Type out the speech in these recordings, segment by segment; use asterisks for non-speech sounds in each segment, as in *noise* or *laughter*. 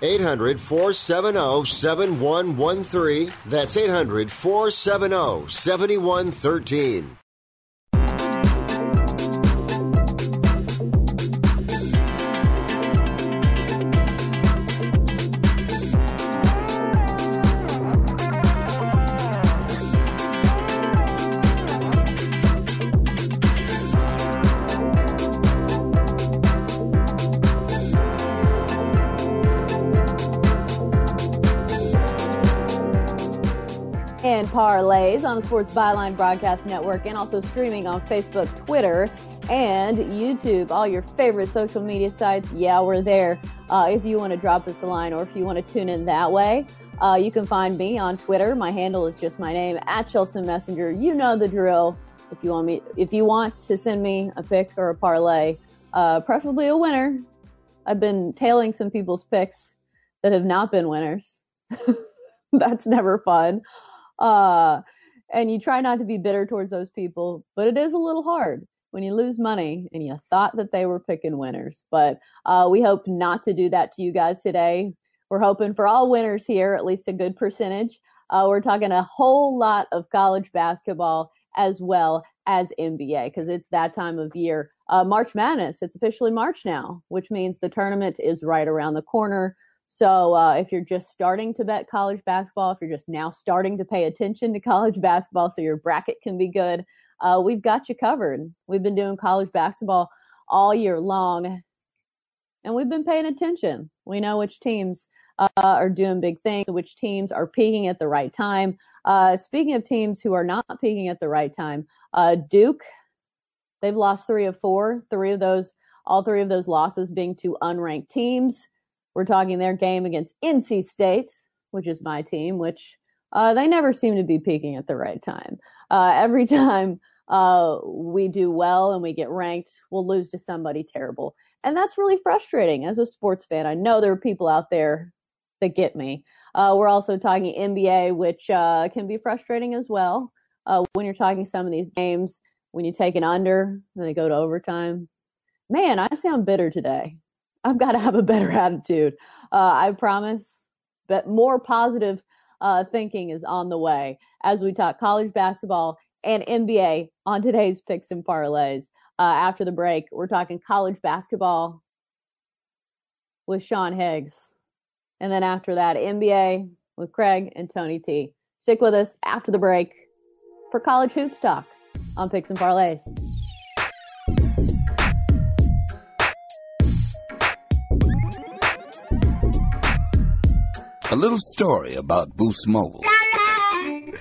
800 470 7113. That's 800 470 7113. Parlays on the Sports Byline Broadcast Network and also streaming on Facebook, Twitter, and YouTube. All your favorite social media sites. Yeah, we're there. Uh, if you want to drop us a line or if you want to tune in that way, uh, you can find me on Twitter. My handle is just my name at Chelsea Messenger. You know the drill. If you want me, if you want to send me a pick or a parlay, uh, preferably a winner. I've been tailing some people's picks that have not been winners. *laughs* That's never fun. Uh, and you try not to be bitter towards those people, but it is a little hard when you lose money and you thought that they were picking winners. But uh, we hope not to do that to you guys today. We're hoping for all winners here, at least a good percentage. Uh, we're talking a whole lot of college basketball as well as NBA because it's that time of year. Uh, March Madness, it's officially March now, which means the tournament is right around the corner. So uh, if you're just starting to bet college basketball, if you're just now starting to pay attention to *laughs* college basketball so your bracket can be good, uh, we've got you covered. We've been doing college basketball all year long, and we've been paying attention. We know which teams uh, are doing big things, which teams are peaking at the right time. Uh, speaking of teams who are not peaking at the right time, uh, Duke, they've lost three of four. Three of those, all three of those losses being to unranked teams. We're talking their game against NC State, which is my team, which uh, they never seem to be peaking at the right time. Uh, every *laughs* time uh, we do well and we get ranked, we'll lose to somebody terrible. And that's really frustrating as a sports fan. I know there are people out there that get me. Uh, we're also talking NBA, which uh, can be frustrating as well. Uh, when you're talking some of these games, when you take an under and they go to overtime, man, I sound bitter today. I've got to have a better *laughs* attitude. Uh, I promise. that more positive uh, thinking is on the way as we talk college basketball and NBA on today's picks and parlays. Uh, after the break, we're talking college basketball with Sean Higgs. And then after that, NBA with Craig and Tony T. Stick with us after the break for college hoops talk on Picks and Parlays. Little story about Boost Mobile.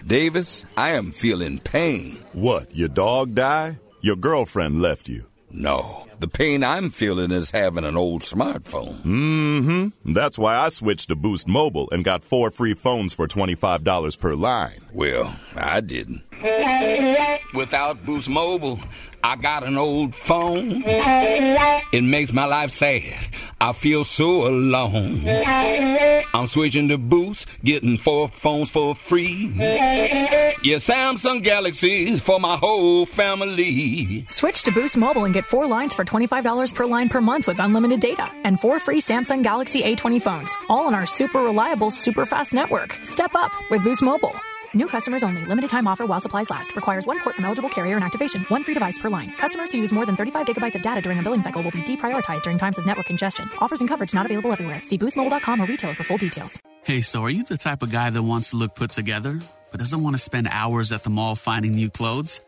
Davis, I am feeling pain. What, your dog die? Your girlfriend left you? No. The pain I'm feeling is having an old smartphone. Mm-hmm. That's why I switched to Boost Mobile and got four free phones for $25 per line. Well, I didn't. Without Boost Mobile, I got an old phone. It makes my life sad. I feel so alone. I'm switching to Boost, getting four phones for free. Yeah, Samsung Galaxies for my whole family. Switch to Boost Mobile and get four lines for $25 per line per month with unlimited data and four free Samsung Galaxy A20 phones, all on our super reliable, super fast network. Step up with Boost Mobile. New customers only. Limited time offer while supplies last. Requires one port from eligible carrier and activation. One free device per line. Customers who use more than 35 gigabytes of data during a billing cycle will be deprioritized during times of network congestion. Offers and coverage not available everywhere. See boostmobile.com or retailer for full details. Hey, so are you the type of guy that wants to look put together, but doesn't want to spend hours at the mall finding new clothes?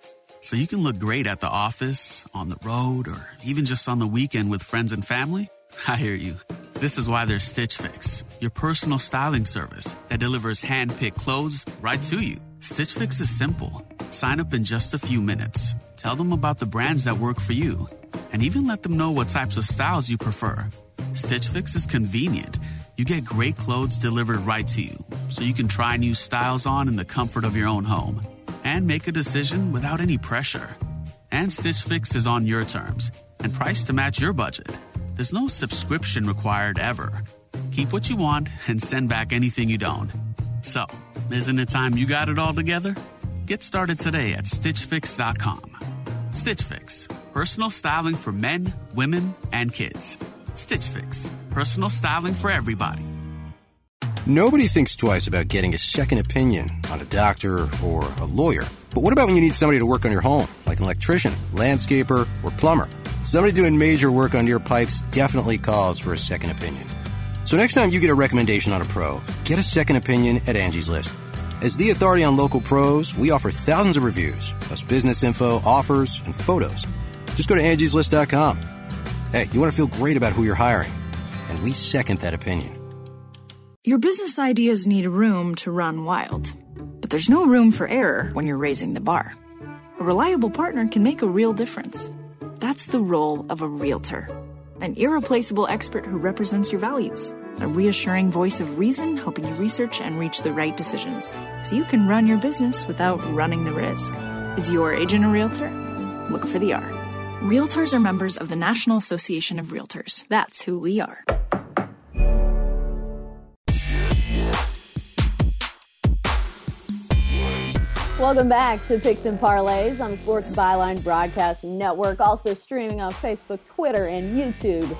so you can look great at the office, on the road, or even just on the weekend with friends and family? *laughs* I hear you. This is why there's Stitch Fix, your personal styling service that delivers hand picked clothes right to you. Stitch Fix is simple. Sign up in just a few minutes. Tell them about the brands that work for you, and even let them know what types of styles you prefer. Stitch Fix is convenient. You get great clothes delivered right to you, so you can try new styles on in the comfort of your own home and make a decision without any pressure. And Stitch Fix is on your terms and priced to match your budget. There's no subscription required ever. Keep what you want and send back anything you don't. So, isn't it time you got it all together? Get started today at StitchFix.com. Stitch Fix, personal styling for men, women, and kids. Stitch Fix, personal styling for everybody. Nobody thinks twice about getting a second opinion on a doctor or a lawyer. But what about when you need somebody to work on your home, like an electrician, landscaper, or plumber? Somebody doing major work on your pipes definitely calls for a second opinion. So next time you get a recommendation on a pro, get a second opinion at Angie's List. As the authority on local pros, we offer thousands of reviews, plus business info, offers, and photos. Just go to angieslist.com. Hey, you want to feel great about who you're hiring, and we second that opinion. Your business ideas need room to run wild, but there's no room for error when you're raising the bar. A reliable partner can make a real difference. That's the role of a realtor an irreplaceable expert who represents your values, a reassuring voice of reason helping you research and reach the right decisions so you can run your business without running the risk. Is your agent a realtor? Look for the R. Realtors are members of the National Association of Realtors. That's who we are. Welcome back to Picks and Parlays on the Sports Byline Broadcast Network. Also streaming on Facebook, Twitter, and YouTube.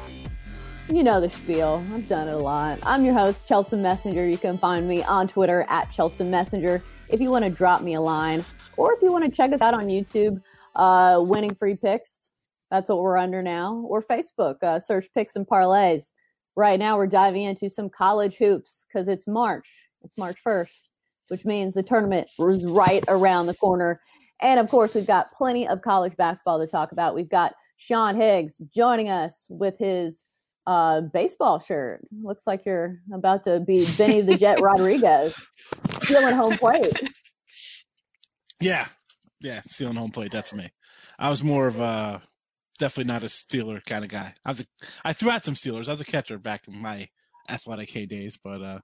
You know the spiel. I've done it a lot. I'm your host, Chelsea Messenger. You can find me on Twitter at Chelsea Messenger if you want to drop me a line or if you want to check us out on YouTube, uh, Winning Free Picks. That's what we're under now. Or Facebook, uh, search Picks and Parlays. Right now, we're diving into some college hoops because it's March. It's March 1st which means the tournament is right around the corner. And of course, we've got plenty of college basketball to talk about. We've got Sean Higgs joining us with his uh, baseball shirt. Looks like you're about to be Benny the Jet *laughs* Rodriguez stealing home plate. Yeah, yeah, stealing home plate. That's me. I was more of a definitely not a stealer kind of guy. I was a, I threw out some stealers. I was a catcher back in my athletic heydays, but uh,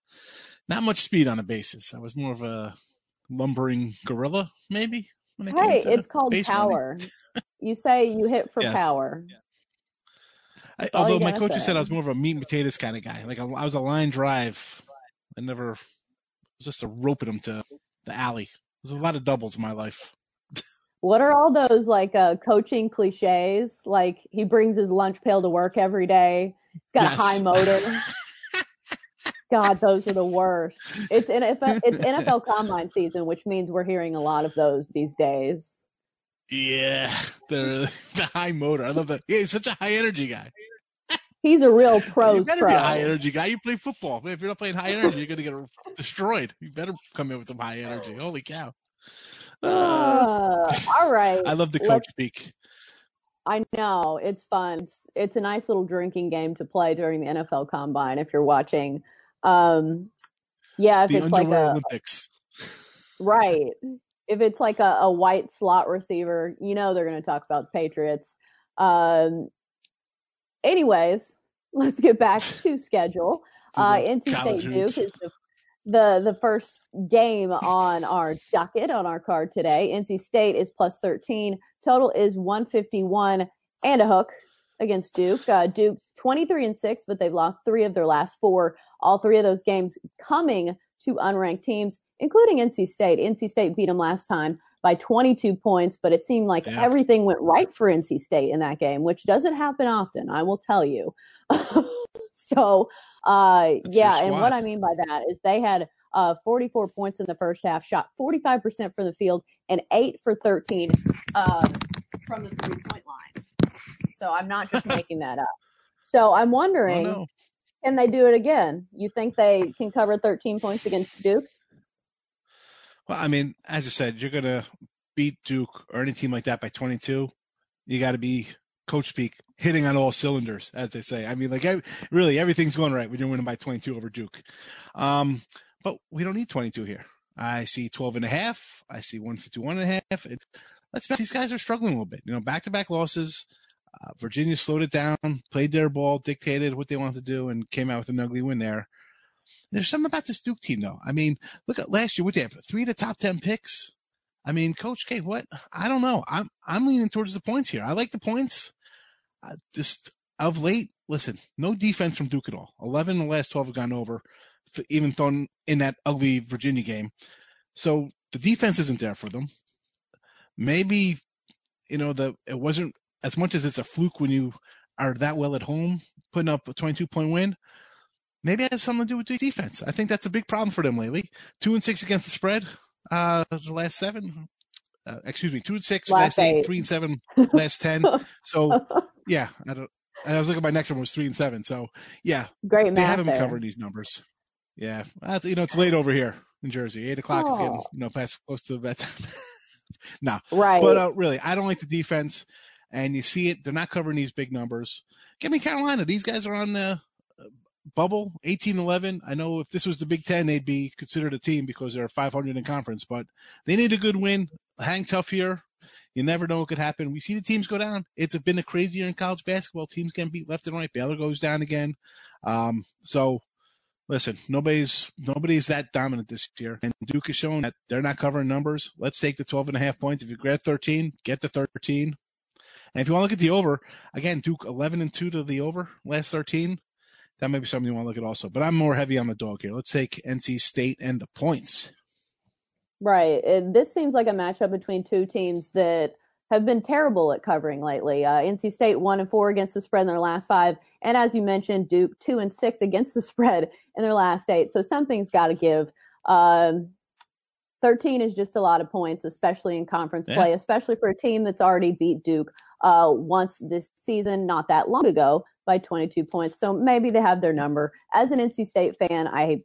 not much speed on a basis. I was more of a lumbering gorilla, maybe. It hey, it's called power. you say you hit for *laughs* yes. power. Yeah. I, although my coach said I was more of a meat and potatoes kind of guy. Like I, I was a line drive. I never was just a roping him to the alley. There's a lot of doubles in my life. What are all those like uh, coaching cliches? Like he brings his lunch pail to work every day. He's got yes. a high motor. *laughs* God, those are the worst. It's NFL, it's *laughs* NFL Combine season, which means we're hearing a lot of those these days. Yeah, *laughs* the *laughs* the high motor. I love that. Yeah, he's such a high energy guy. He's a real pro. You better pro. be a high energy guy. You play football. If you're not playing high energy, you're gonna get destroyed. You better come in with some high energy. Holy cow! Uh, all right. I love the coach Let's, speak. I know it's fun. It's, it's a nice little drinking game to play during the NFL Combine if you're watching um, yeah, if the it's like a Olympics. right, if it's like a, a white slot receiver, you know they're going to talk about the Patriots. Um, anyways, *laughs* let's get back *laughs* to schedule. Uh, NC State Duke is the, the the first game on our docket on our card today. NC State is plus thirteen. Total is one fifty one and a hook against Duke. Uh, Duke 23 and 6, but they've lost three of their last four. All three of those games coming to unranked teams, including NC State. NC State beat them last time by 22 points, but it seemed like yeah. everything went right for NC State in that game, which doesn't happen often, I will tell you. *laughs* so, uh, yeah, and what I mean by that is they had uh, 44 points in the first half, shot 45% from the field, and 8 for 13 uh, from the three point line. So I'm not just making that up. So I'm oh, wondering, oh, no. can they do it again? You think they can cover 13 points against Duke? Well, I mean, as I said, you're gonna beat Duke or any team like that by 22, you got to be coach speak hitting on all cylinders, as they say. I mean, like really everything's going right when you're winning by 22 over Duke. Um, but we don't need 22 here. I see 12 and a half. I see 151 and a half. It, let's be these guys are struggling a little bit. You know, back to back losses. Uh, Virginia slowed it down, played their ball, dictated what they wanted to do, and came out with an ugly win there. There's something about this Duke team, though. I mean, look at last year. What they have? Three of the top ten picks. I mean, Coach K, what? I don't know. I'm I'm leaning towards the points here. I like the points. Uh, just of late, listen, no defense from Duke at all. Eleven of the last twelve have gone over, even thrown in that ugly Virginia game. So the defense isn't there for them. Maybe, you know, the it wasn't as much as it's a fluke when you are that well at home, putting up a 22 point win. Maybe it has something to do with the defense. I think that's a big problem for them lately. Two and six against the spread. Uh, the last seven. Uh, excuse me, two and six, last, last eight, eight, three and seven, *laughs* last ten. So yeah, I don't. I was looking at my next one was three and seven. So yeah, great. They haven't there. covered these numbers. Yeah, you know it's late over here in Jersey. Eight o'clock oh. is getting you know past close to bedtime. *laughs* no, right. But uh, really, I don't like the defense, and you see it. They're not covering these big numbers. Give me Carolina. These guys are on the bubble, 18-11. I know if this was the Big Ten, they'd be considered a team because they're 500 in conference, but they need a good win. Hang tough here. You never know what could happen. We see the teams go down. It's been a crazy year in college basketball. Teams get beat left and right. Baylor goes down again. Um, so listen, nobody's nobody's that dominant this year. And Duke has shown that they're not covering numbers. Let's take the 12 and a half points. If you grab 13, get the 13. And if you want to look at the over, again, Duke 11 and 2 to the over last 13 that may be something you want to look at also. But I'm more heavy on the dog here. Let's take NC State and the points. Right. It, this seems like a matchup between two teams that have been terrible at covering lately. Uh, NC State one and four against the spread in their last five, and as you mentioned, Duke two and six against the *laughs* spread in their last eight. So something's got to give. Um, 13 is just a lot of points, especially in conference yeah. play, especially for a team that's already beat Duke uh, once this season, not that long ago by 22 points. So maybe they have their number. As an NC State fan, I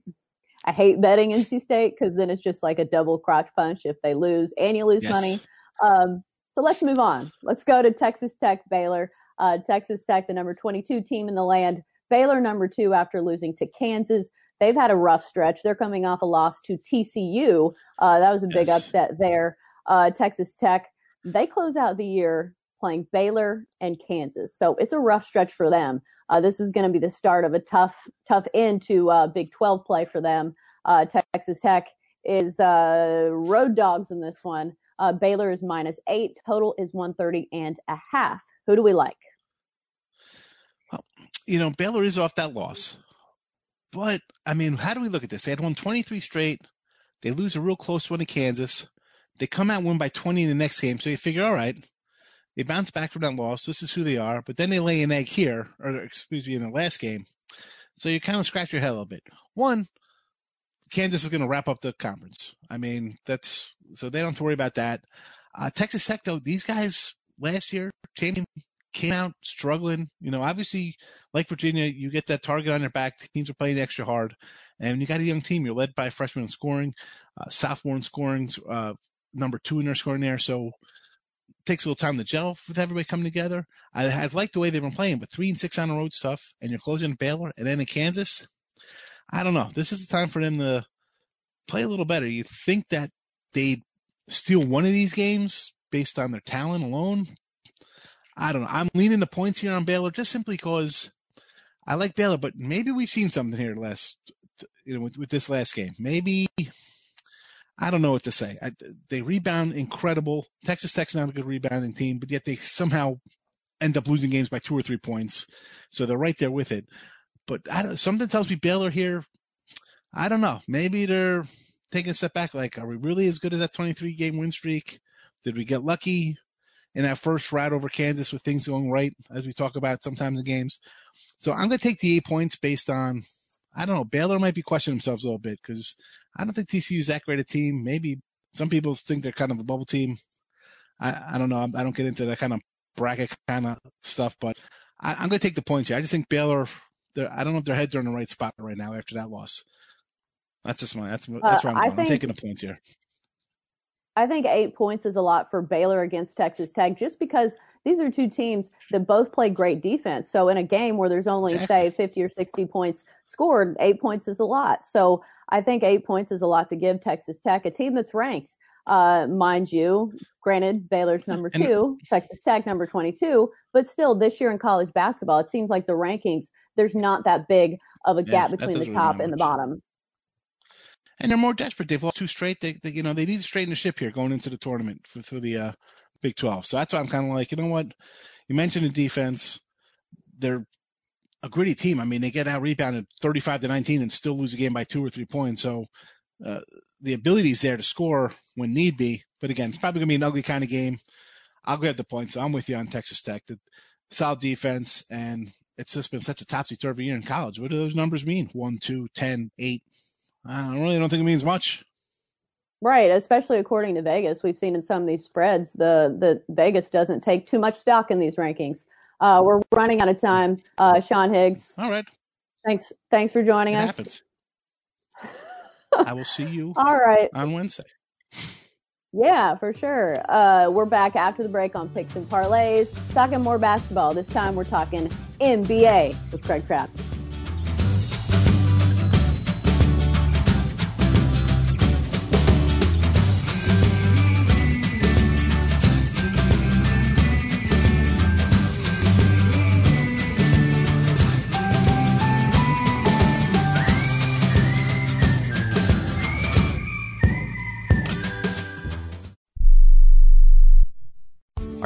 I hate betting NC State because then it's just like a double crotch punch if they lose and you lose yes. money. Um, so let's move on. Let's go to Texas Tech Baylor. Uh, Texas Tech, the number 22 team in the land. Baylor number two after losing to Kansas. They've had a rough stretch. They're coming off a loss to TCU. Uh, that was a big yes. upset there. Uh, Texas Tech, they close out the year playing Baylor and Kansas. So it's a rough stretch for them. Uh, this is going to be the start of a tough, tough end to uh, Big 12 play for them. Uh, Texas Tech is uh, road dogs in this one. Uh, Baylor is minus eight. Total is 130 and a half. Who do we like? Well, you know, Baylor is off that loss. But, I mean, how do we look at this? They had won 23 straight. They lose a real close one to Kansas. They come out win by 20 in the next game. So you figure, all right, they bounce back from that loss. This is who they are. But then they lay an egg here, or excuse me, in the last game. So you kind of scratch your head a little bit. One, Kansas is going to wrap up the conference. I mean, that's so they don't have to worry about that. Uh, Texas Tech, though, these guys last year came came out struggling. You know, obviously, like Virginia, you get that target on your back. Teams are playing extra hard, and you got a young team. You're led by a freshman in scoring, uh, sophomore in scoring, uh, number two in their scoring there. So takes a little time to gel with everybody coming together. I, I like the way they've been playing, but three and six on the road stuff, and you're closing Baylor and then in Kansas. I don't know. This is the time for them to play a little better. You think that they'd steal one of these games based on their talent alone? I don't know. I'm leaning the points here on Baylor just simply because I like Baylor, but maybe we've seen something here last, you know, with, with this last game. Maybe I don't know what to say. I, they rebound incredible. Texas Tech's not a good rebounding team, but yet they somehow end up losing games by two or three points. So they're right there with it. But I don't, something tells me Baylor here. I don't know. Maybe they're taking a step back. Like, are we really as good as that 23 game win streak? Did we get lucky in that first route over Kansas with things going right, as we talk about sometimes in games? So I'm going to take the eight points based on I don't know. Baylor might be questioning themselves a little bit because I don't think TCU is that great a team. Maybe some people think they're kind of a bubble team. I, I don't know. I don't get into that kind of bracket kind of stuff, but I, am going to take the points here. I just think Baylor. I don't know if their heads are in the right spot right now after that loss. That's just my. That's that's uh, where I'm going. Think, I'm taking the points here. I think eight points is a lot for Baylor against Texas Tech, just because these are two teams that both play great defense. So in a game where there's only exactly. say 50 or 60 points scored, eight points is a lot. So I think eight points is a lot to give Texas Tech, a team that's ranked, uh, mind you. Granted, Baylor's number two, Texas Tech number 22, but still this year in college basketball, it seems like the rankings there's not that big of a gap between the top and the bottom. And they're more desperate. They've lost two straight. They, they, you know, they need to straighten the ship here going into the tournament for, for the uh, Big 12. So that's why I'm kind of like, you know what? You mentioned the defense. They're a gritty team. I mean, they get out rebounded 35 to 19 and still lose a game by two or three points. So uh, the ability is there to score when need be. But again, it's probably going to be an ugly kind of game. I'll grab the points. So I'm with you on Texas Tech. The solid defense, and it's just been such a topsy turvy year in college. What do those numbers mean? One, two, ten, eight. I really don't think it means much. Right, especially according to Vegas, we've seen in some of these spreads, the the Vegas doesn't take too much stock in these rankings. Uh, we're running out of time. Uh, Sean Higgs. All right. Thanks. Thanks for joining it us. Happens. *laughs* I will see you. All right. On Wednesday. Yeah, for sure. Uh, we're back after the break on picks and parlays, talking more basketball. This time we're talking NBA with Craig Trapp.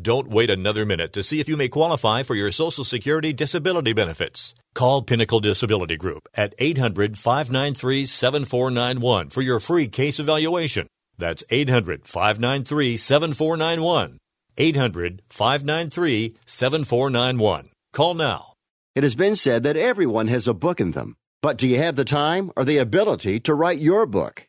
Don't wait another minute to see if you may qualify for your Social Security disability benefits. Call Pinnacle Disability Group at 800 593 7491 for your free case evaluation. That's 800 593 7491. 800 593 7491. Call now. It has been said that everyone has a book in them. But do you have the time or the ability to write your book?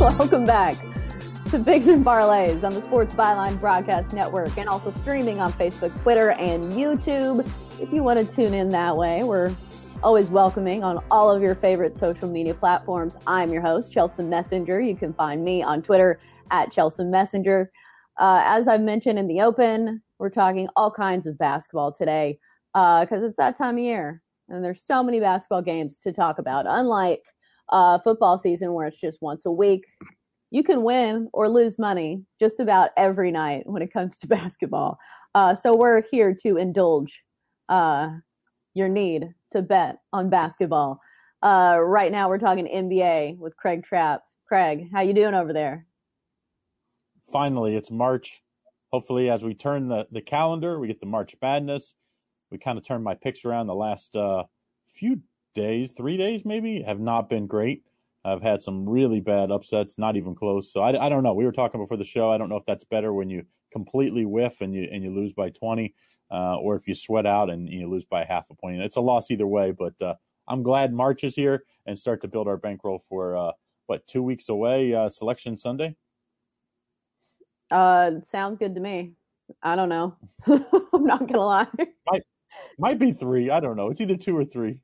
*laughs* Welcome back to Picks and Parlays on the Sports Byline Broadcast Network and also streaming on Facebook, Twitter, and YouTube. If you want to tune in that way, we're always welcoming on all of your favorite social media platforms. I'm your host, Chelsea Messenger. You can find me on Twitter at Chelsea Messenger. Uh, as I've mentioned in the open, we're talking all kinds of basketball today because uh, it's that time of year and there's so many basketball games to talk about. Unlike uh, football season where it's just once a week, you can win or lose money just about every night when it comes to *laughs* basketball. Uh, so we're here to indulge uh, your need to bet on basketball. Uh, right now, we're talking NBA with Craig Trapp. Craig, how you doing over there? Finally, it's March. Hopefully, as we turn the, the calendar, we get the March Madness. We kind of turned my picks around the last uh, few days, three days maybe, have not been great. I've had some really bad upsets, not even close. So I, I don't know. We were talking before the show. I don't know if that's better when you completely whiff and you and you lose by 20, uh, or if you sweat out and you lose by half a point. It's a loss either way. But uh, I'm glad March is here and start to build our bankroll for uh, what two weeks away, uh, Selection Sunday. Uh, sounds good to me. I don't know. *laughs* I'm not gonna lie. might might be three. I don't know. It's either two or three.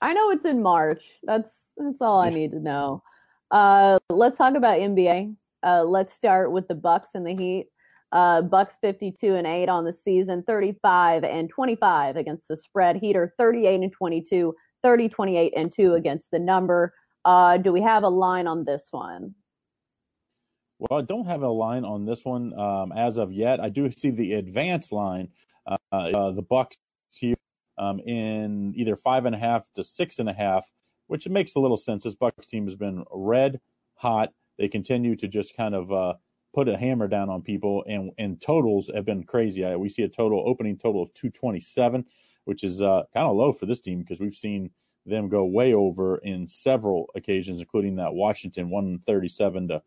I know it's in March. That's that's all I need to know. Uh, let's talk about NBA. Uh, let's start with the Bucks and the Heat. Uh, Bucks 52 and 8 on the season, 35 and 25 against the spread. Heater 38 and 22, 30, 28 and 2 against the number. Uh, do we have a line on this one? Well, I don't have a line on this one um, as of yet. I do see the advance line. Uh, uh, the Bucks um, in either five and a half to six and a half which makes a little sense. This Bucks team has been red hot. They continue to just kind of uh, put a hammer down on people, and and totals have been crazy. We see a total opening total of 227, which is uh, kind of low for this team because we've seen them go way over in several occasions, including that Washington 137 to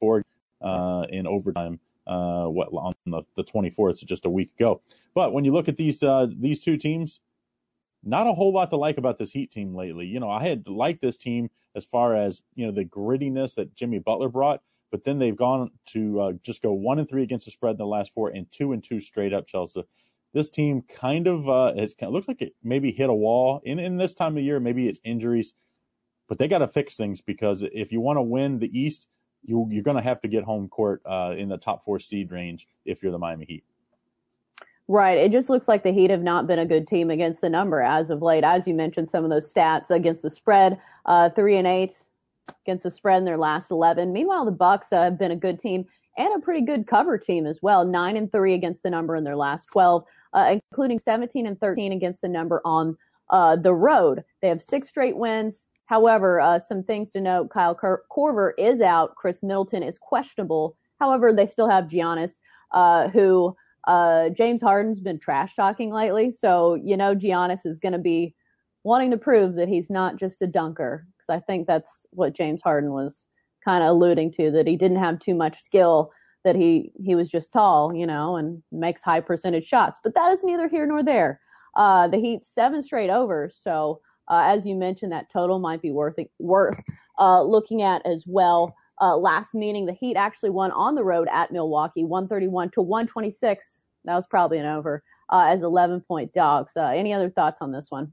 four uh, in overtime. Uh, what on the, the 24th, so just a week ago. But when you look at these uh, these two teams, not a whole lot to like about this Heat team lately. You know, I had liked this team as far as you know the grittiness that Jimmy Butler brought, but then they've gone to uh, just go one and three against the spread in the last four, and two and two straight up. Chelsea, this team kind of uh, has kind of, looks like it maybe hit a wall in in this time of year. Maybe it's injuries, but they got to fix things because if you want to win the East, you you're going to have to get home court uh, in the top four seed range if you're the Miami Heat. Right. It just looks like the Heat have not been a good team against the number as of late. As you mentioned, some of those stats against the spread, uh, three and eight against the spread in their last 11. Meanwhile, the Bucks uh, have been a good team and a pretty good cover team as well. Nine and three against the number in their last 12, uh, including 17 and 13 against the number on uh, the road. They have six straight wins. However, uh, some things to note: Kyle Cor- Korver is out. Khris Middleton is questionable. However, they still have Giannis, uh, who uh, James Harden's been trash talking lately, so you know Giannis is going to be wanting to prove that he's not just a dunker. Because I think that's what James Harden was kind of alluding to that he didn't have too much skill, that he he was just tall, you know, and makes high percentage shots. But that is neither here nor there. Uh, the Heat seven straight over. so uh, as you mentioned, that total might be worth worth uh, looking at as well. Uh, last meeting, the Heat actually won on the road at Milwaukee, 131 to 126. That was probably an over uh, as 11 point dogs. Uh, any other thoughts on this one?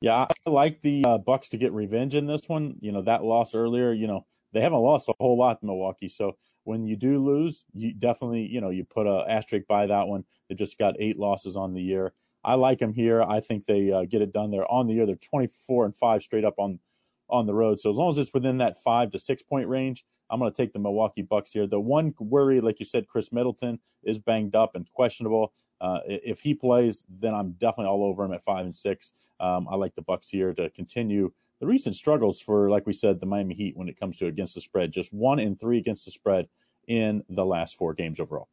Yeah, I like the uh, Bucks to get revenge in this one. You know that loss earlier. You know they haven't lost a whole lot in Milwaukee, so when you do lose, you definitely you know you put a asterisk by that one. They just got eight losses on the year. I like them here. I think they uh, get it done. They're on the year. They're 24 and five straight up on on the road. So as long as it's within that five to six point range, I'm going to take the Milwaukee Bucks here. The one worry, like you said, Khris Middleton is banged up and questionable. Uh, if he plays, then I'm definitely all over him at five and six. Um, I like the Bucks here to continue the recent struggles for, like we said, the Miami Heat when it comes to against the spread. Just one and three against the spread in the last four games overall.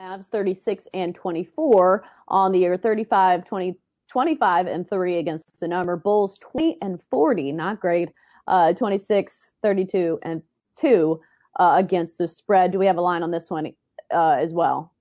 Mavs 36 and 24 on the year, 35, 20, 25 and 3 against the number. Bulls 20 and 40, not great. Uh, 26, 32 and 2 uh, against the spread. Do we have a line on this one uh, as well?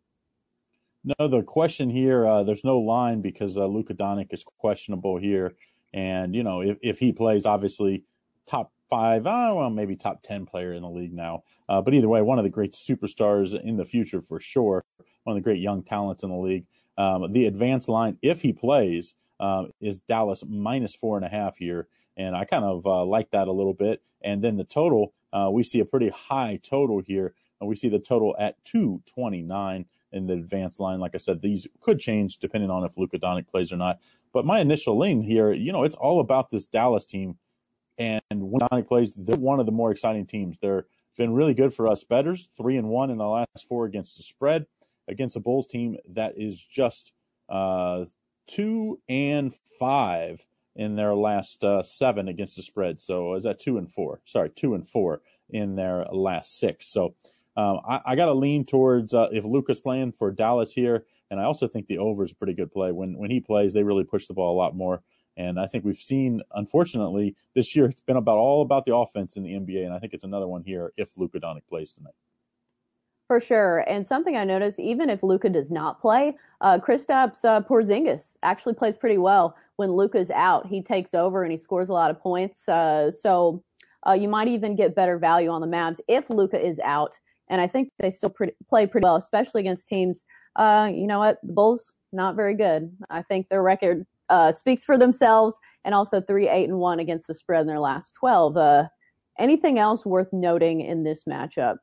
No, the question here, uh, there's no line because uh, Luka Doncic is questionable here. And, you know, if, if he plays, obviously top five, uh, well, maybe top 10 player in the league now. Uh, but either way, one of the great superstars in the future for sure, one of the great young talents in the league. Um, the advanced line, if he plays, um, is Dallas minus four and a half here. And I kind of uh, like that a little bit. And then the total, uh, we see a pretty high total here. And we see the total at 229 in the advanced line. Like I said, these could change depending on if Luka Doncic plays or not. But my initial lean here, you know, it's all about this Dallas team. And when Doncic plays, they're one of the more exciting teams. They're been really good for us betters, three and one in the last four against the spread against a Bulls team that is just uh, two and five in their last uh, seven against the spread. So is that two and four? Sorry, two and four in their last six. So um, I, I got to lean towards uh, if Luka's playing for Dallas here, and I also think the over is a pretty good play. When when he plays, they really push the ball a lot more. And I think we've seen, unfortunately, this year it's been about all about the offense in the NBA, and I think it's another one here if Luka Doncic plays tonight. For sure. And something I noticed, even if Luka does not play, uh, Kristaps uh, Porzingis actually plays pretty well when Luka's out. He takes over and he scores a lot of points. Uh, so uh, you might even get better value on the Mavs if Luka is out. And I think they still pretty, play pretty well, especially against teams. Uh, you know what? The Bulls not very good. I think their record uh, speaks for themselves, and also three eight and one against the spread in their last twelve. anything else worth noting in this matchup?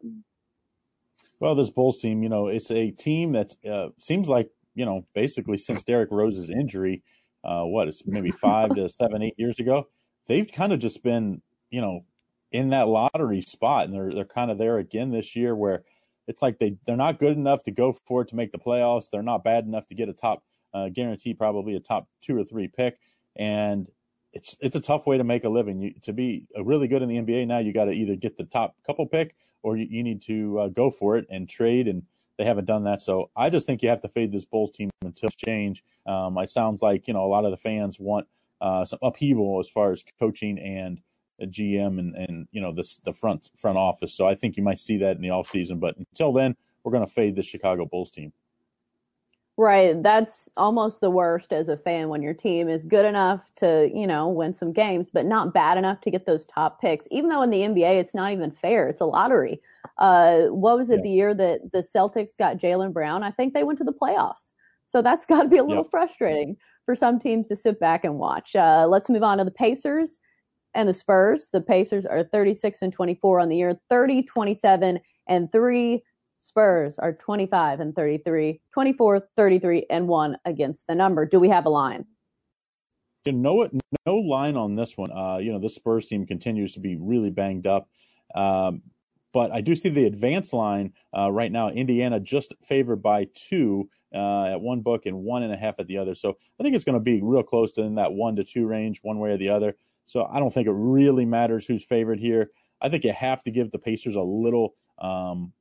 Well, this Bulls team, you know, it's a team that uh, seems like, you know, basically since Derrick Rose's injury, uh, what, it's maybe *laughs* five to seven, eight years ago, they've kind of just been, you know, in that lottery spot. And they're, they're kind of there again this year where it's like they, they're not good enough to go for it to make the playoffs. They're not bad enough to get a top, uh, guarantee probably a top two or three pick. And it's, it's a tough way to make a living. You, to be really good in the NBA now, you got to either get the top couple pick or you, you need to uh, go for it and trade. And they haven't done that. So I just think you have to fade this Bulls team until change. Um, it sounds like you know a lot of the fans want uh, some upheaval as far as coaching and GM and and you know the the front front office. So I think you might see that in the offseason. But until then, we're going to fade the Chicago Bulls team. Right. That's almost the worst as a fan when your team is good enough to, you know, win some games, but not bad enough to get those top picks. Even though in the NBA, it's not even fair. It's a lottery. Uh, what was it yeah. the year that the Celtics got Jaylen Brown? I think they went to the playoffs. So that's *laughs* got to be a little frustrating for some teams to sit back and watch. Uh, let's move on to the Pacers and the Spurs. The Pacers are 36 and 24 on the year, 30, 27 and 3 Spurs are 25 and 33, 24, 33 and 1 against the number. Do we have a line? You know, no line on this one. Uh, you know, the Spurs team continues to be really banged up. Um, but I do see the advance line uh, right now. Indiana just favored by two uh, at one book and one and a half at the other. So I think it's going to be real close to in that one to two range, one way or the other. So I don't think it really matters who's favored here. I think you have to give the Pacers a little um,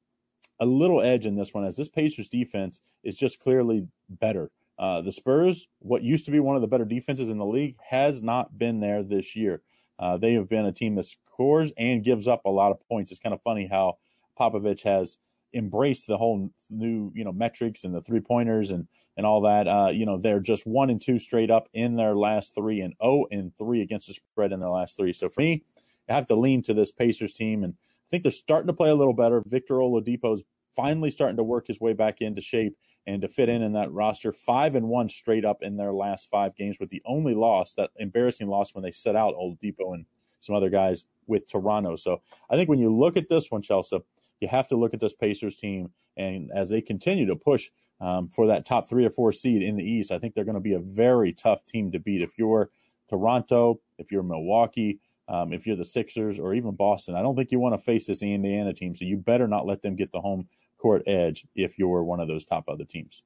a little edge in this one, as this Pacers defense is just clearly better. Uh, the Spurs, what used to be one of the better defenses in the league, has not been there this year. Uh, they have been a team that scores and gives up a lot of points. It's kind of funny how Popovich has embraced the whole new, you know, metrics and the three pointers and and all that. Uh, you know, they're just one and two straight up in their last three, and oh and three against the spread in their last three. So for me, I have to lean to this Pacers team and think they're starting to play a little better. Victor Oladipo's finally starting to work his way back into shape and to fit in in that roster. Five and one straight up in their last five games, with the only loss, that embarrassing loss when they set out Oladipo and some other guys with Toronto. So I think when you look at this one, Chelsea, you have to look at this Pacers team, and as they continue to push um, for that top three or four seed in the East, I think they're going to be a very tough team to beat. If you're Toronto, if you're Milwaukee, um, if you're the Sixers or even Boston. I don't think you want to face this Indiana team, so you better not let them get the home court edge if you're one of those top other teams.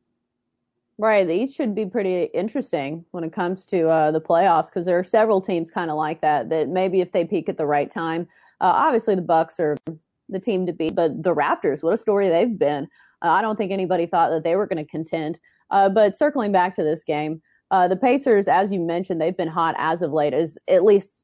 Right, these should be pretty interesting when it comes to uh, the playoffs because there are several teams kind of like that. That maybe if they peak at the right time, uh, obviously the Bucks are the team to beat, but the Raptors, what a story they've been. Uh, I don't think anybody thought that they were going to contend. Uh, but circling back to this game, uh, the Pacers, as you mentioned, they've been hot as of late, as at least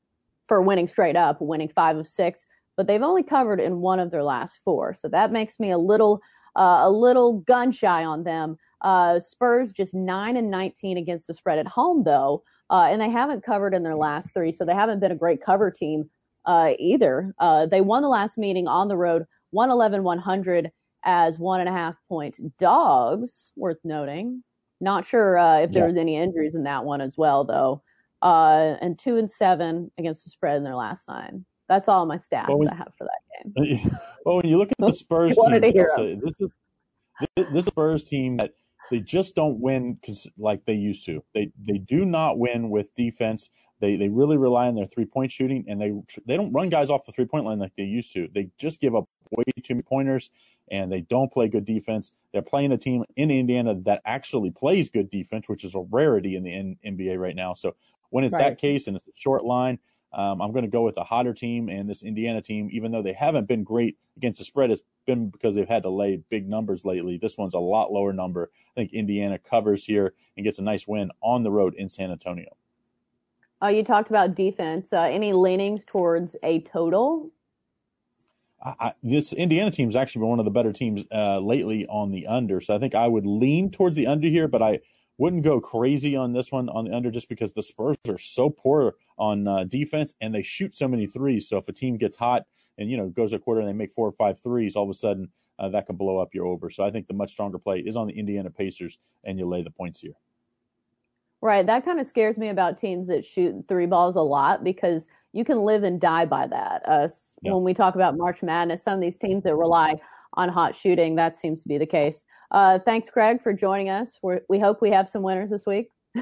for winning straight up, winning five of six, but they've only covered in one of their last four. So that makes me a little uh, a little gun shy on them. Uh, Spurs just nine and nineteen against the spread at home though, uh, and they haven't covered in their last three, so they haven't been a great cover team uh, either. Uh, they won the last meeting on the road, 111 100 as one and a half point dogs, worth noting. Not sure uh, if there Yeah. was any injuries in that one as well, though. Uh, and two and seven against the spread in their last nine. That's all my stats Well, we- I have for that game. *laughs* well, when you look at the *laughs* Spurs team, Chelsea, this is this, this Spurs team that they just don't win like they used to. They they do not win with defense. They they really rely on their three point shooting, and they they don't run guys off the three point line like they used to. They just give up way too many pointers, and they don't play good defense. They're playing a team in Indiana that actually plays good defense, which is a rarity in the N- NBA right now. So when it's Right. that case and it's a short line, um, I'm going to go with the hotter team and this Indiana team, even though they haven't been great against the spread. It's been because they've had to lay big numbers lately. This one's a lot lower number. I think Indiana covers here and gets a nice win on the road in San Antonio. Uh, you talked about defense. Uh, any leanings towards a total? I, I, this Indiana team's actually been one of the better teams uh, lately on the under, so I think I would lean towards the under here, but I wouldn't go crazy on this one on the under just because the Spurs are so poor on uh, defense and they shoot so many threes. So if a team gets hot and you know goes a quarter and they make four or five threes, all of a sudden uh, that can blow up your over. So I think the much stronger play is on the Indiana Pacers, and you lay the points here. Right. That kind of scares me about teams that shoot three balls a lot because you can live and die by that. Uh, Yeah. When we talk about March Madness, some of these teams that rely on hot shooting, that seems to be the case. Uh, thanks, Craig, for joining us. We're, we hope we have some winners this week. *laughs*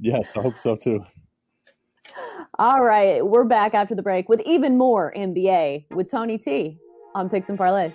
Yes, I hope so too. All right. We're back after the break with even more NBA with Tony T on Picks and Parlays.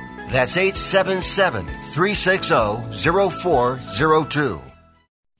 That's 877 360 0402.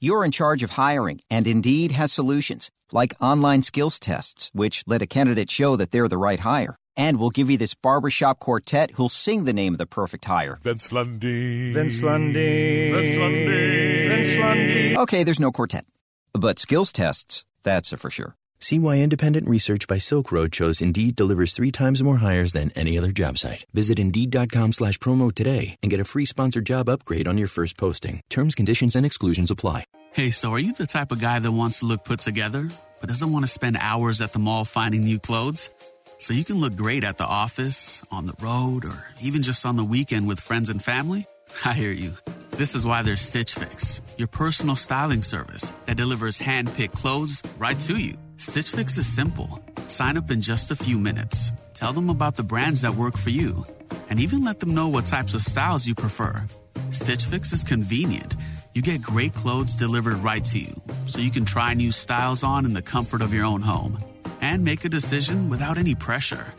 You're in charge of hiring, and Indeed has solutions like online skills tests, which let a candidate show that they're the right hire. And we'll give you this barbershop quartet who'll sing the name of the perfect hire. Vince Lundy. Vince Lundy. Vince Lundy. Vince Lundy. Okay, there's no quartet. But skills tests, that's a for sure. See why independent research by Silk Road shows Indeed delivers three times more hires than any other job site. Visit Indeed.com slash promo today and get a free sponsored job upgrade on your first posting. Terms, conditions, and exclusions apply. Hey, so are you the type of guy that wants to look put together, but doesn't want to spend hours at the mall finding new clothes? So you can look great at the office, on the road, or even just on the weekend with friends and family? *laughs* I hear you. This is why there's Stitch Fix, your personal styling service that delivers hand-picked clothes right to you. Stitch Fix is simple. Sign up in just a few minutes. Tell them about the brands that work for you, and even let them know what types of styles you prefer. Stitch Fix is convenient. You get great clothes delivered right to you, so you can try new styles on in the comfort of your own home and make a decision without any pressure.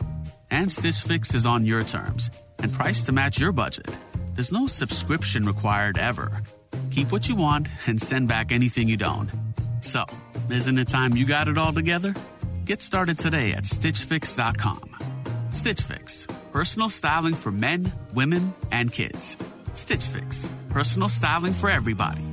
And Stitch Fix is on your terms and priced to match your budget. There's no subscription required ever. Keep what you want and send back anything you don't. So, isn't it time you got it all together? Get started today at StitchFix.com. Stitch Fix, personal styling for men, women, and kids. Stitch Fix, personal styling for everybody.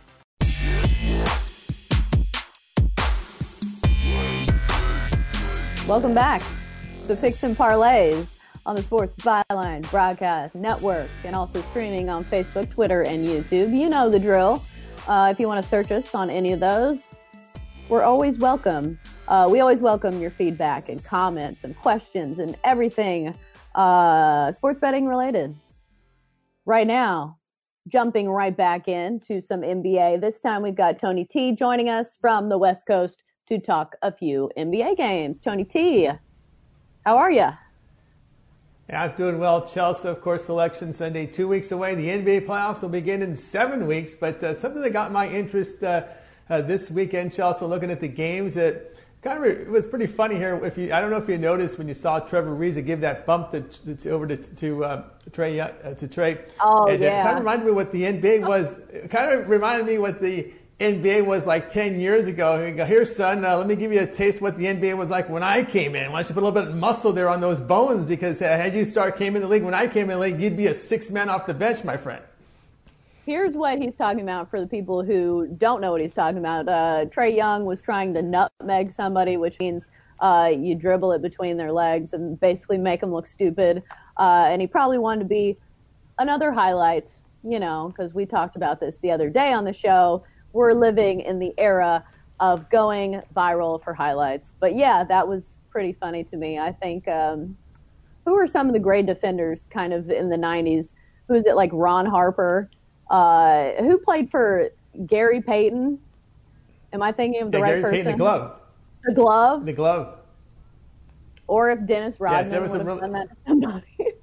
Welcome back to Picks and Parlays on the Sports Byline Broadcast Network and also streaming on Facebook, Twitter, and YouTube. You know the drill. Uh, if you want to search us on any of those, we're always welcome. Uh, we always welcome your feedback and comments and questions and everything uh, sports betting related. Right now, jumping right back into some NBA. This time we've got Tony T joining us from the West Coast to talk a few NBA games. Tony T, how are you? Yeah, I'm doing well. Chelsea, of course, selection Sunday, two weeks away. The NBA playoffs will begin in seven weeks. But uh, something that got my interest uh, uh, this weekend, Chelsea, looking at the games, it kind of it was pretty funny here. If you, I don't know if you noticed when you saw Trevor Ariza give that bump to, to over to, to uh, Trae uh, to Trae. Oh and yeah. It kind of reminded me what the NBA was. It kind of reminded me what the NBA was like 10 years ago. Here, son, uh, let me give you a taste what the NBA was like when I came in. Why don't you put a little bit of muscle there on those bones? Because uh, had you start came in the league when I came in the league, you'd be a six man off the bench, my friend. Here's what he's talking about for the people who don't know what he's talking about. Uh, Trae Young was trying to nutmeg somebody, which means uh, you dribble it between their legs and basically make them look stupid. Uh, and he probably wanted to be another highlight, you know, because we talked about this the other day on the show. We're living in the era of going viral for highlights. But yeah, that was pretty funny to me. I think um, who were some of the great defenders kind of in the 90s? Who is it like Ron Harper? Uh, who played for Gary Payton? Am I thinking of the yeah, right Gary person? Payton, the glove. The glove? The glove. Or if Dennis Rodman yes, there was would some have real- done that to somebody. *laughs*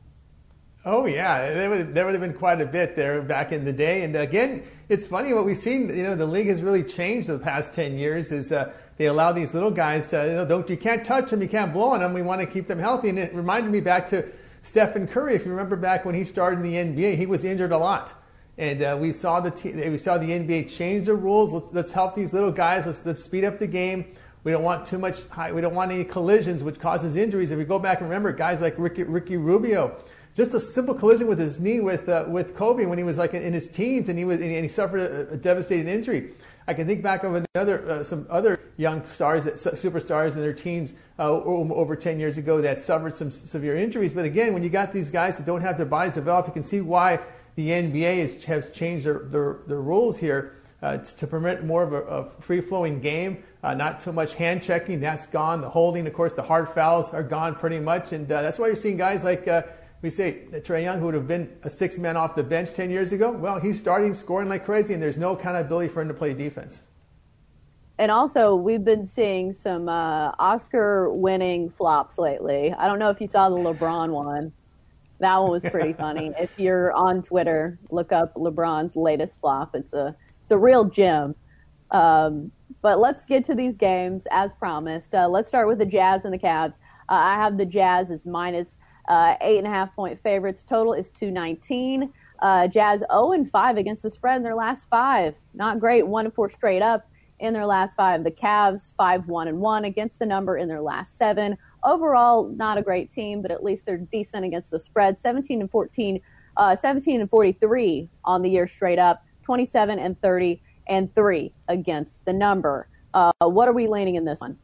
Oh yeah, there would there would have been quite a bit there back in the day. And again, it's funny what we've seen. You know, the league has really changed the past ten years. Is uh, they allow these little guys to you know don't you can't touch them, you can't blow on them. We want to keep them healthy. And it reminded me back to Stephen Curry. If you remember back when he started in the NBA, he was injured a lot. And uh, we saw the we saw the NBA change the rules. Let's let's help these little guys. Let's let's speed up the game. We don't want too much. High, we don't want any collisions, which causes injuries. If we go back and remember, guys like Ricky, Ricky Rubio, just a simple collision with his knee with uh, with Kobe when he was like in, his teens, and he was and he suffered a, a devastating injury. I can think back of another uh, some other young stars, that superstars in their teens uh, over 10 years ago that suffered some severe injuries. But again, when you got these guys that don't have their bodies developed, you can see why the NBA is, has changed their, their, their rules here uh, to, to permit more of a, a free flowing game. Uh, not too much hand checking, that's gone. The holding, of course, the hard fouls are gone pretty much. And uh, that's why you're seeing guys like, uh, we say, Trae Young, who would have been a six man off the bench 10 years ago. Well, he's starting scoring like crazy, and there's no accountability for him to play defense. And also, we've been seeing some uh, Oscar-winning flops lately. I don't know if you saw the LeBron one. That one was pretty *laughs* funny. If you're on Twitter, look up LeBron's latest flop. It's a it's a real gem. Um, but let's get to these games as promised. Uh, let's start with the Jazz and the Cavs. Uh, I have the Jazz as minus uh, eight and a half point favorites. Total is 219. Uh, Jazz 0 and 5 against the spread in their last five. Not great. One and four straight up in their last five. The Cavs 5 1 and 1 against the number in their last seven. Overall, not a great team, but at least they're decent against the spread. 17 and 14, uh, 17 and 43 on the year straight up. 27 and 30 and 3 against the number. Uh, what are we leaning in this one?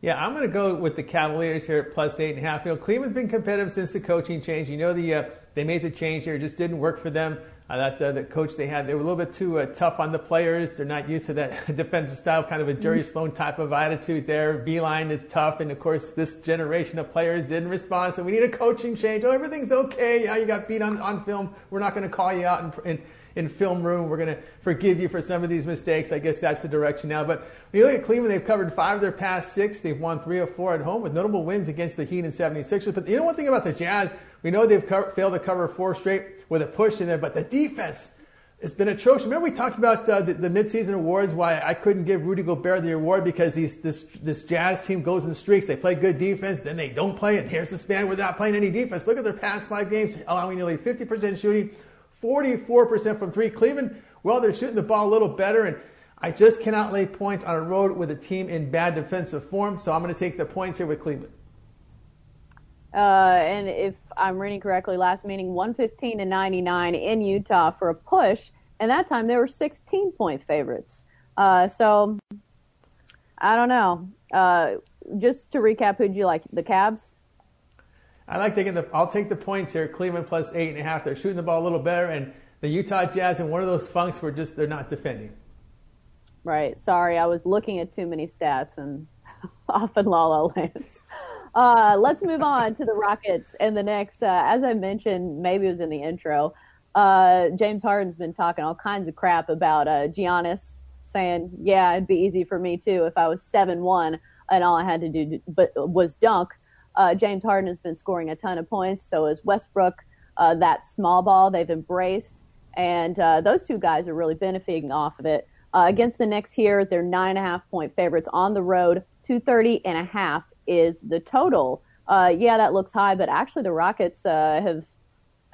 Yeah, I'm going to go with the Cavaliers here at plus eight and a half. You know, Cleveland's been competitive since the coaching change. You know, the uh, they made the change here, it just didn't work for them. Uh, that uh, the coach they had, they were a little bit too uh, tough on the players. They're not used to that *laughs* defensive style, kind of a Jerry Sloan type of attitude there. Beilein is tough, and of course, this generation of players didn't respond. So we need a coaching change. Oh, everything's okay. Yeah, you got beat on, on film. We're not going to call you out and, in, in film room. We're going to forgive you for some of these mistakes. I guess that's the direction now. But when you look at Cleveland, they've covered five of their past six. They've won three of four at home with notable wins against the Heat and 76ers. But you know one thing about the Jazz? We know they've co- failed to cover four straight with a push in there, but the defense it's been atrocious. Remember we talked about uh, the, the midseason awards, why I couldn't give Rudy Gobert the award because this this Jazz team goes in streaks. They play good defense, then they don't play, and here's the span without playing any defense. Look at their past five games, allowing nearly 50% shooting, 44% from three. Cleveland, well, they're shooting the ball a little better, and I just cannot lay points on a road with a team in bad defensive form, so I'm going to take the points here with Cleveland. Uh, and if I'm reading correctly, last meeting 115 to 99 in Utah for a push, and that time they were 16 point favorites. Uh, so I don't know. Uh, just to recap, who'd you like? The Cavs. I like taking the. I'll take the points here. Cleveland plus eight and a half. They're shooting the ball a little better, and the Utah Jazz in one of those funks where just they're not defending. Right. Sorry, I was looking at too many stats and *laughs* off in La La Land. Uh, let's move on to the Rockets and the Knicks. Uh, as I mentioned, maybe it was in the intro. Uh, James Harden's been talking all kinds of crap about uh, Giannis, saying, "Yeah, it'd be easy for me too if I was seven one and all I had to do but was dunk." Uh, James Harden has been scoring a ton of points. So is Westbrook. Uh, that small ball they've embraced, and uh, those two guys are really benefiting off of it. Uh, against the Knicks here, they're nine and a half point favorites on the road. 230 and a half is the total. Uh, yeah, that looks high, but actually the Rockets uh, have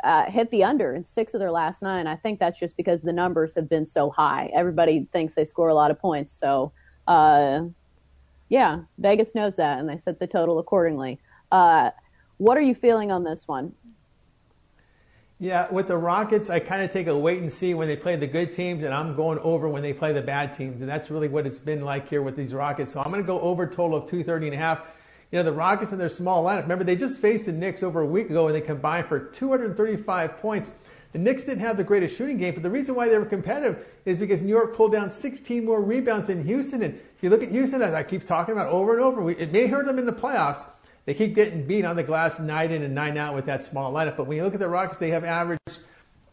uh, hit the under in six of their last nine. I think that's just because the numbers have been so high. Everybody thinks they score a lot of points. So, yeah, Vegas knows that, and they set the total accordingly. Uh, what are you feeling on this one? Yeah, with the Rockets, I kind of take a wait and see when they play the good teams, and I'm going over when they play the bad teams. And that's really what it's been like here with these Rockets. So I'm going to go over total of 230 and a half. You know, the Rockets and their small lineup. Remember, they just faced the Knicks over a week ago and they combined for 235 points. The Knicks didn't have the greatest shooting game, but the reason why they were competitive is because New York pulled down 16 more rebounds than Houston. And if you look at Houston, as I keep talking about over and over, it may hurt them in the playoffs, they keep getting beat on the glass night in and night out with that small lineup. But when you look at the Rockets, they have averaged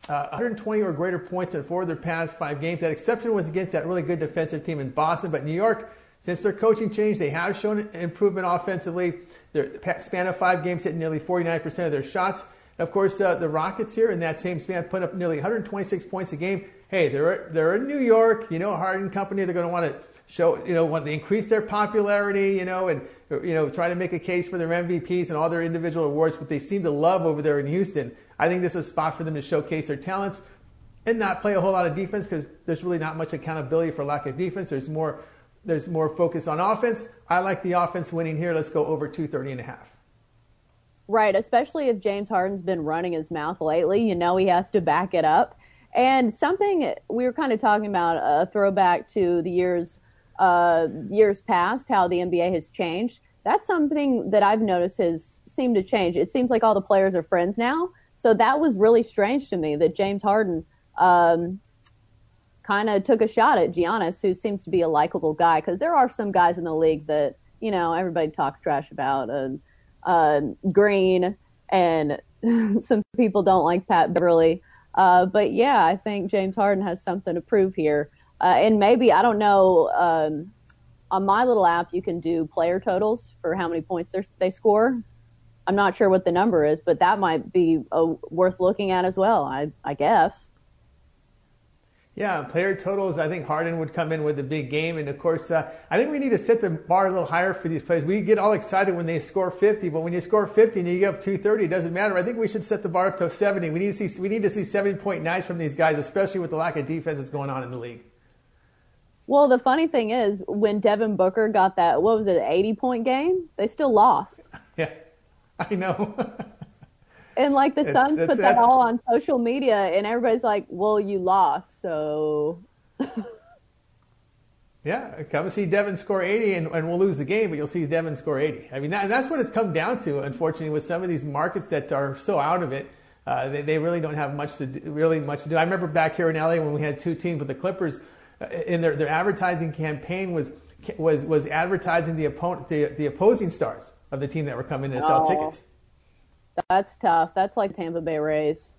uh, 120 or greater points in four of their past five games. That exception was against that really good defensive team in Boston. But New York, since their coaching change, they have shown improvement offensively. Their span of five games hit nearly 49% of their shots. And of course, uh, the Rockets here in that same span put up nearly 126 points a game. Hey, they're they're in New York. You know, Harden Company. They're going to want to show, you know, want to increase their popularity, you know, and, you know, try to make a case for their MVPs and all their individual awards, but they seem to love over there in Houston. I think this is a spot for them to showcase their talents and not play a whole lot of defense because there's really not much accountability for lack of defense. There's more, there's more focus on offense. I like the offense winning here. Let's go over 230 and a half. Right, especially if James Harden's been running his mouth lately, you know he has to back it up. And something we were kind of talking about uh, a throwback to the years uh, years past, how the NBA has changed. That's something that I've noticed has seemed to change. It seems like all the players are friends now. So that was really strange to me that James Harden um, kind of took a shot at Giannis, who seems to be a likable guy. Because there are some guys in the league that you know everybody talks trash about, and uh, Green, and *laughs* some people don't like Pat Beverley. Uh, but yeah, I think James Harden has something to prove here. Uh, and maybe I don't know. Um, on my little app, you can do player totals for how many points they score. I'm not sure what the number is, but that might be uh, worth looking at as well. I, I guess. Yeah, player totals. I think Harden would come in with a big game, and of course, uh, I think we need to set the bar a little higher for these players. We get all excited when they score 50, but when you score 50 and you get up 230, it doesn't matter. I think we should set the bar up to 70. We need to see we need to see 70 point nights from these guys, especially with the lack of defense that's going on in the league. Well, the funny thing is, when Devin Booker got that, what was it, 80 point game? They still lost. *laughs* Yeah, I know. *laughs* and like the Suns put that all on social media, and everybody's like, well, you lost, so. *laughs* yeah, come and see Devin score 80, and, and we'll lose the game, but you'll see Devin score 80. I mean, that, that's what it's come down to, unfortunately, with some of these markets that are so out of it. Uh, they, they really don't have much to do, really much to do. I remember back here in LA when we had two teams, but the Clippers in their, their advertising campaign was was was advertising the opponent the, the opposing stars of the team that were coming in to sell oh, tickets. That's tough. That's like Tampa Bay Rays.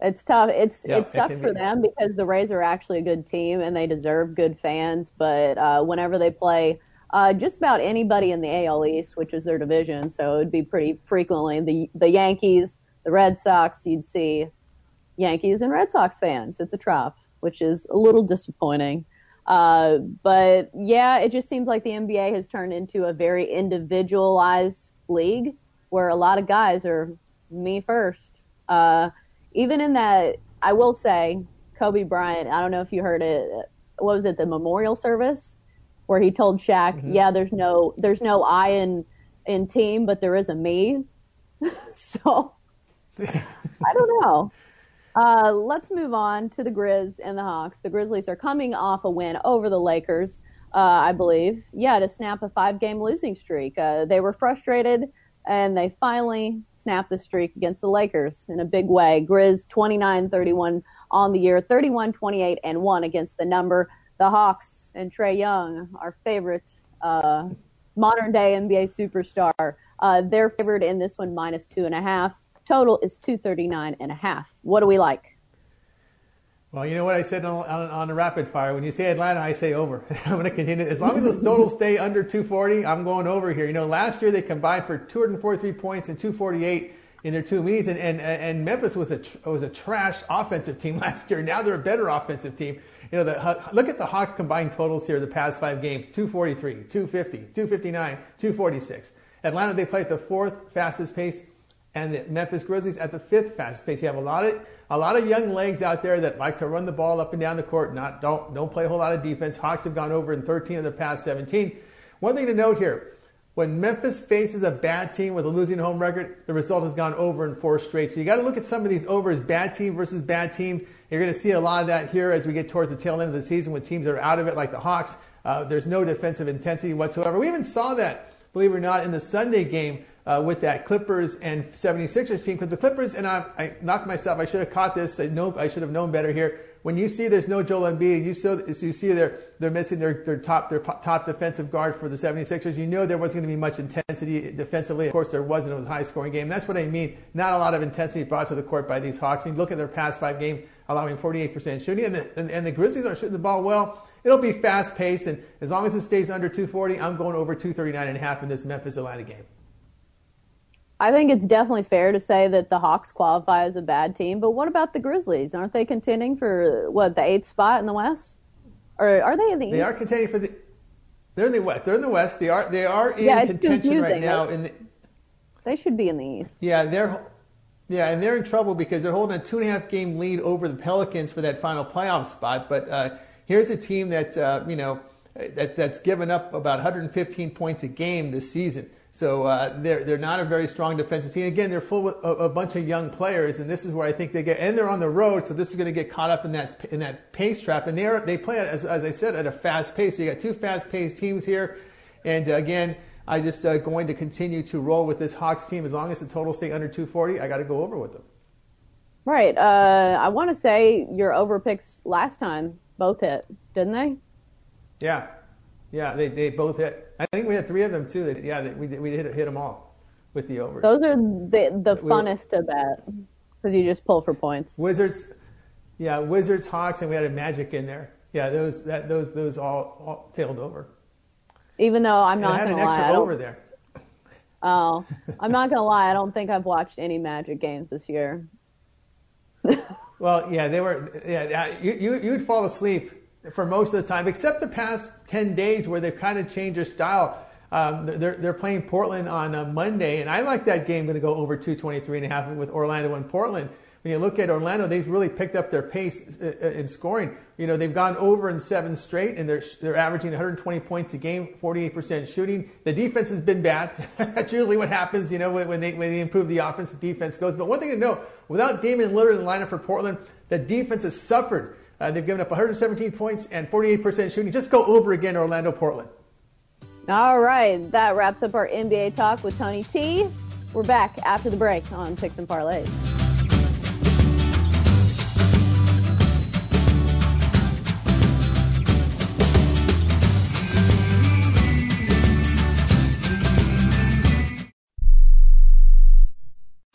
It's tough. It's yeah, it sucks it for be. them because the Rays are actually a good team and they deserve good fans. But uh, whenever they play uh, just about anybody in the AL East, which is their division, so it would be pretty frequently the the Yankees, the Red Sox. You'd see Yankees and Red Sox fans at the Trop which is a little disappointing. Uh, but yeah, it just seems like the NBA has turned into a very individualized league where a lot of guys are me first. Uh, even in that, I will say, Kobe Bryant, I don't know if you heard it, what was it, the memorial service where he told Shaq, mm-hmm. yeah, there's no, there's no I in, in team, but there is a me. *laughs* so *laughs* I don't know. Uh, let's move on to the Grizz and the Hawks. The Grizzlies are coming off a win over the Lakers. uh, I believe. Yeah, to snap a five-game losing streak. Uh, they were frustrated, and they finally snapped the streak against the Lakers in a big way. Grizz 29-31 on the year, 31-28 and one against the number. The Hawks and Trae Young, our favorite uh, modern day NBA superstar, uh, they're favored in this one minus two and a half. Total is 239 and a half. What do we like? Well, you know what I said on, on, on the rapid fire. When you say Atlanta, I say over. *laughs* I'm going to continue. As long as the totals stay under 240, I'm going over here. You know, last year they combined for 243 points and 248 in their two meetings, and, and, and Memphis was a was a trash offensive team *laughs* last year. Now they're a better offensive team. You know, the, look at the Hawks combined totals here the past five games 243, 250, 259, 246. Atlanta, they play at the fourth fastest pace, and the Memphis Grizzlies at the fifth fastest pace. You have a lot of a lot of young legs out there that like to run the ball up and down the court, not don't don't play a whole lot of defense. Hawks have gone over in 13 of the past 17. One thing to note here. When Memphis faces a bad team with a losing home record, the result has gone over in four straight. So you got to look at some of these overs, bad team versus bad team. You're going to see a lot of that here as we get towards the tail end of the season when teams that are out of it, like the Hawks. Uh, there's no defensive intensity whatsoever. We even saw that, believe it or not, in the Sunday game uh, with that Clippers and 76ers team. Because the Clippers, and I, I, knocked myself, I should have caught this. I, know, I should have known better here. When you see there's no Joel Embiid, you, so, you see they're, they're missing their, their, top, their top defensive guard for the 76ers, you know there wasn't going to be much intensity defensively. Of course, there wasn't. It was a high scoring game. That's what I mean. Not a lot of intensity brought to the court by these Hawks. You look at their past five games, allowing 48% shooting, and the, and, and the Grizzlies are shooting the ball well. It'll be fast paced, and as long as it stays under 240, I'm going over 239 and a half in this Memphis Atlanta game. I think it's definitely fair to say that the Hawks qualify as a bad team, but what about the Grizzlies? Aren't they contending for what the eighth spot in the West? Or are they in the? They East? are contending for the. They're in the West. They're in the West. They are. They are in yeah, contention right now. In the, they should be in the East. Yeah, they're. Yeah, and they're in trouble because they're holding a two and a half game lead over the Pelicans for that final playoff spot. But uh, here's a team that uh, you know that, that's given up about 115 points a game this season. So uh, they're they're not a very strong defensive team. Again, they're full of a, bunch of young players, and this is where I think they get. And they're on the road, so this is going to get caught up in that in that pace trap. And they are they play as as I said at a fast pace. So you got two fast paced teams here, and uh, again. I just uh, going to continue to roll with this Hawks team as long as the total stay under 240. I got to go over with them. Right. Uh, I want to say your over picks last time both hit, didn't they? Yeah, yeah, they, they both hit. I think we had three of them too. That, yeah, we we hit hit them all with the overs. Those are the the funnest we were, to bet because you just pull for points. Wizards, yeah, Wizards, Hawks, and we had a Magic in there. Yeah, those that those those all, all tailed over. Even though I'm not going to lie, I over there. *laughs* Oh, I'm not going to lie. I don't think I've watched any Magic games this year. *laughs* well, yeah, they were. Yeah, you, you you'd fall asleep for most of the time, except the past 10 days where they've kind of changed their style. Um, they're, they're playing Portland on uh, Monday, and I like that game going to go over 223 and a half with Orlando and Portland. When you look at Orlando, they've really picked up their pace uh, uh, in scoring. You know, they've gone over in seven straight, and they're, they're averaging 120 points a game, 48% shooting. The defense has been bad. *laughs* That's usually what happens, you know, when they, when they improve the offense, the defense goes. But one thing to note, without Damian Lillard in the lineup for Portland, the defense has suffered uh, they've given up 117 points and 48% shooting. Just go over again, Orlando, Portland. All right, that wraps up our NBA talk with Tony T. We're back after the break on Picks and Parlays.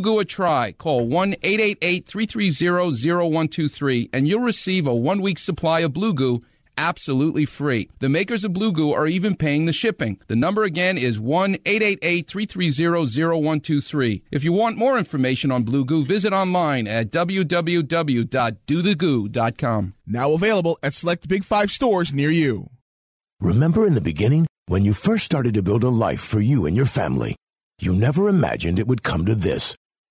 Goo a try. Call 1 888 330 0123 and you'll receive a one week supply of Blue Goo absolutely free. The makers of Blue Goo are even paying the shipping. The number again is 1 888 330 0123. If you want more information on Blue Goo, visit online at www.dothegoo.com. Now available at select Big Five stores near you. Remember in the beginning, when you first started to build a life for you and your family, you never imagined it would come to this.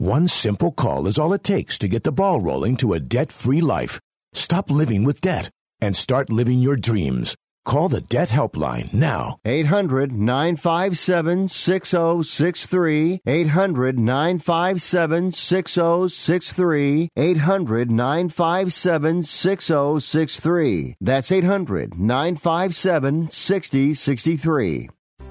One simple call is all it takes to get the ball rolling to a debt free life. Stop living with debt and start living your dreams. Call the Debt Helpline now. 800 957 6063. 800 957 6063. 800 957 6063. That's 800 957 6063.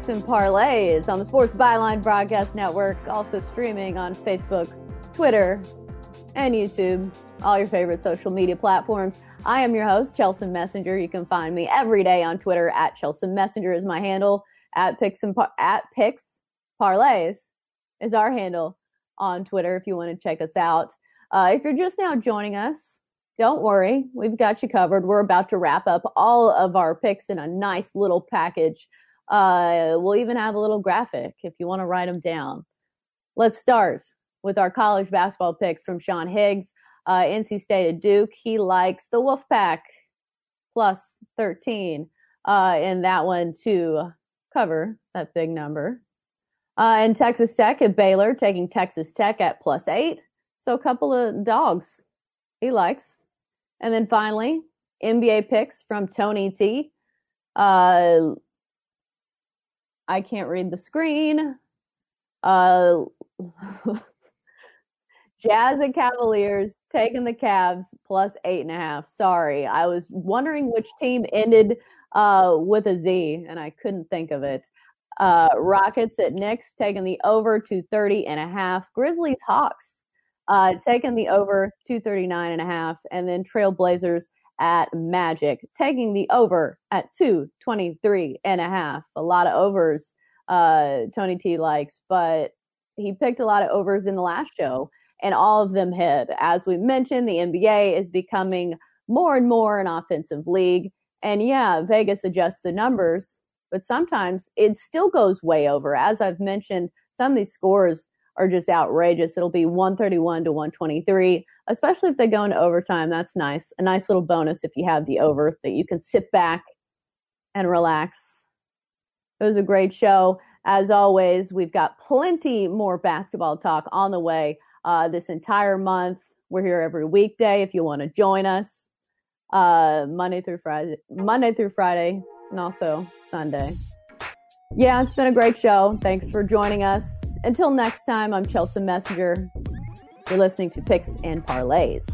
Picks and parlays on the Sports Byline Broadcast Network, also streaming on Facebook, Twitter, and YouTube, all your favorite social media platforms. I am your host, Chelsea Messenger. You can find me every day on Twitter at Chelsea Messenger is my handle. At Picks and Par- at Picks Parlays is our handle on Twitter if you want to check us out. Uh, if you're just now joining us, don't worry, we've got you covered. We're about to wrap up all of our picks in a nice little package. Uh, we'll even have a little graphic if you want to write them down. Let's start with our college basketball picks from Sean Higgs. Uh, NC State at Duke. He likes the Wolfpack plus 13 uh, in that one to cover that big number. Uh, and Texas Tech at Baylor, taking Texas Tech at plus eight. So a couple of dogs he likes. And then finally, NBA picks from Tony T. Uh, I can't read the screen. Uh, *laughs* Jazz and Cavaliers taking the Cavs plus eight and a half. Sorry, I was wondering which team ended uh, with a Z, and I couldn't think of it. Uh, Rockets at Knicks taking the over to 30 and a half. Grizzlies Hawks uh, taking the over 239 and a half. And then Trailblazers at Magic taking the over at 223 and a half. A lot of overs uh, Tony T likes, but he picked a lot of overs in the last show and all of them hit. As we mentioned, the NBA is becoming more and more an offensive league. And yeah, Vegas adjusts the numbers, but sometimes it still goes way over. As I've mentioned, some of these scores are just outrageous. It'll be 131 to 123, especially if they go into overtime. That's nice. A nice little bonus if you have the over that you can sit back and relax. It was a great show. As always, we've got plenty more basketball talk on the way uh, this entire month. We're here every weekday if you want to join us. Uh, Monday through Friday, Monday through Friday, and also Sunday. Yeah, it's been a great show. Thanks for joining us. Until next time, I'm Chelsea Messenger. You're listening to Picks and Parlays.